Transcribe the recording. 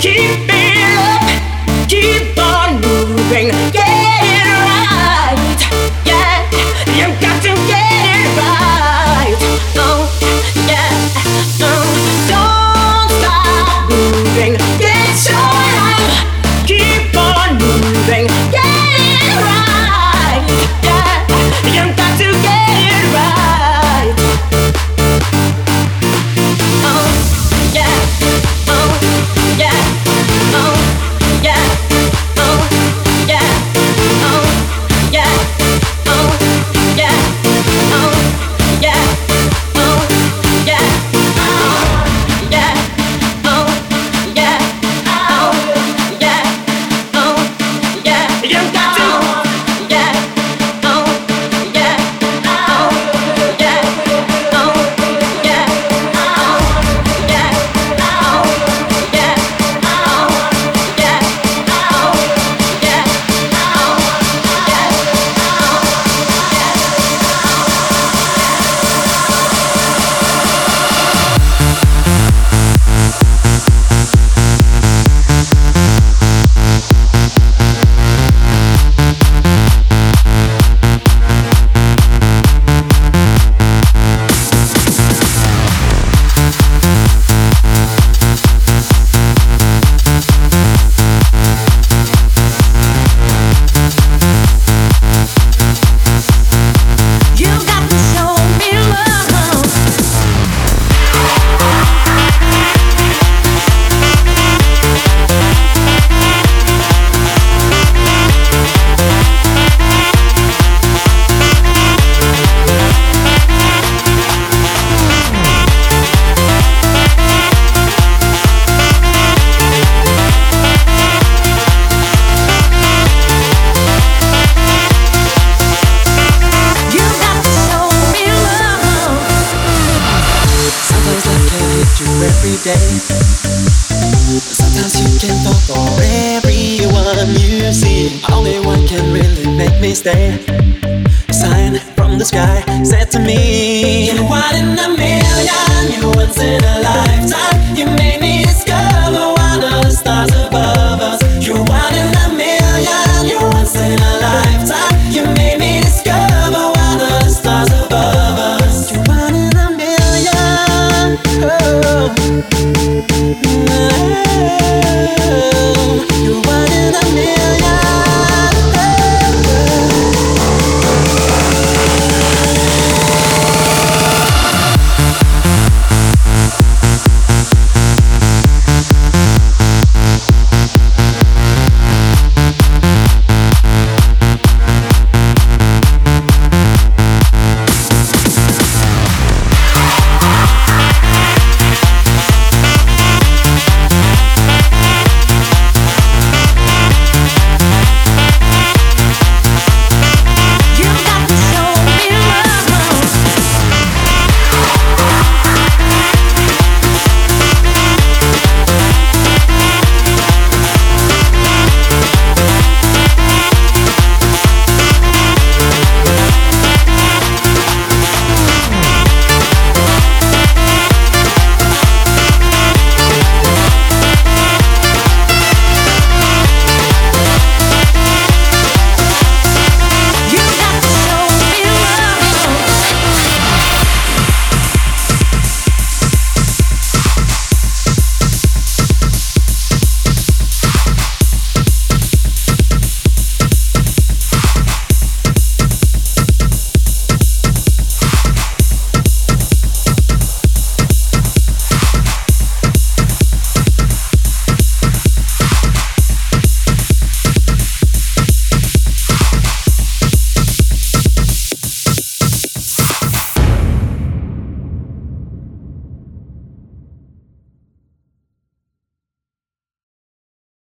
Keep it can talk for everyone you see. Only one can really make me stay. A sign from the sky said to me, You're one in a million, you're once in a life.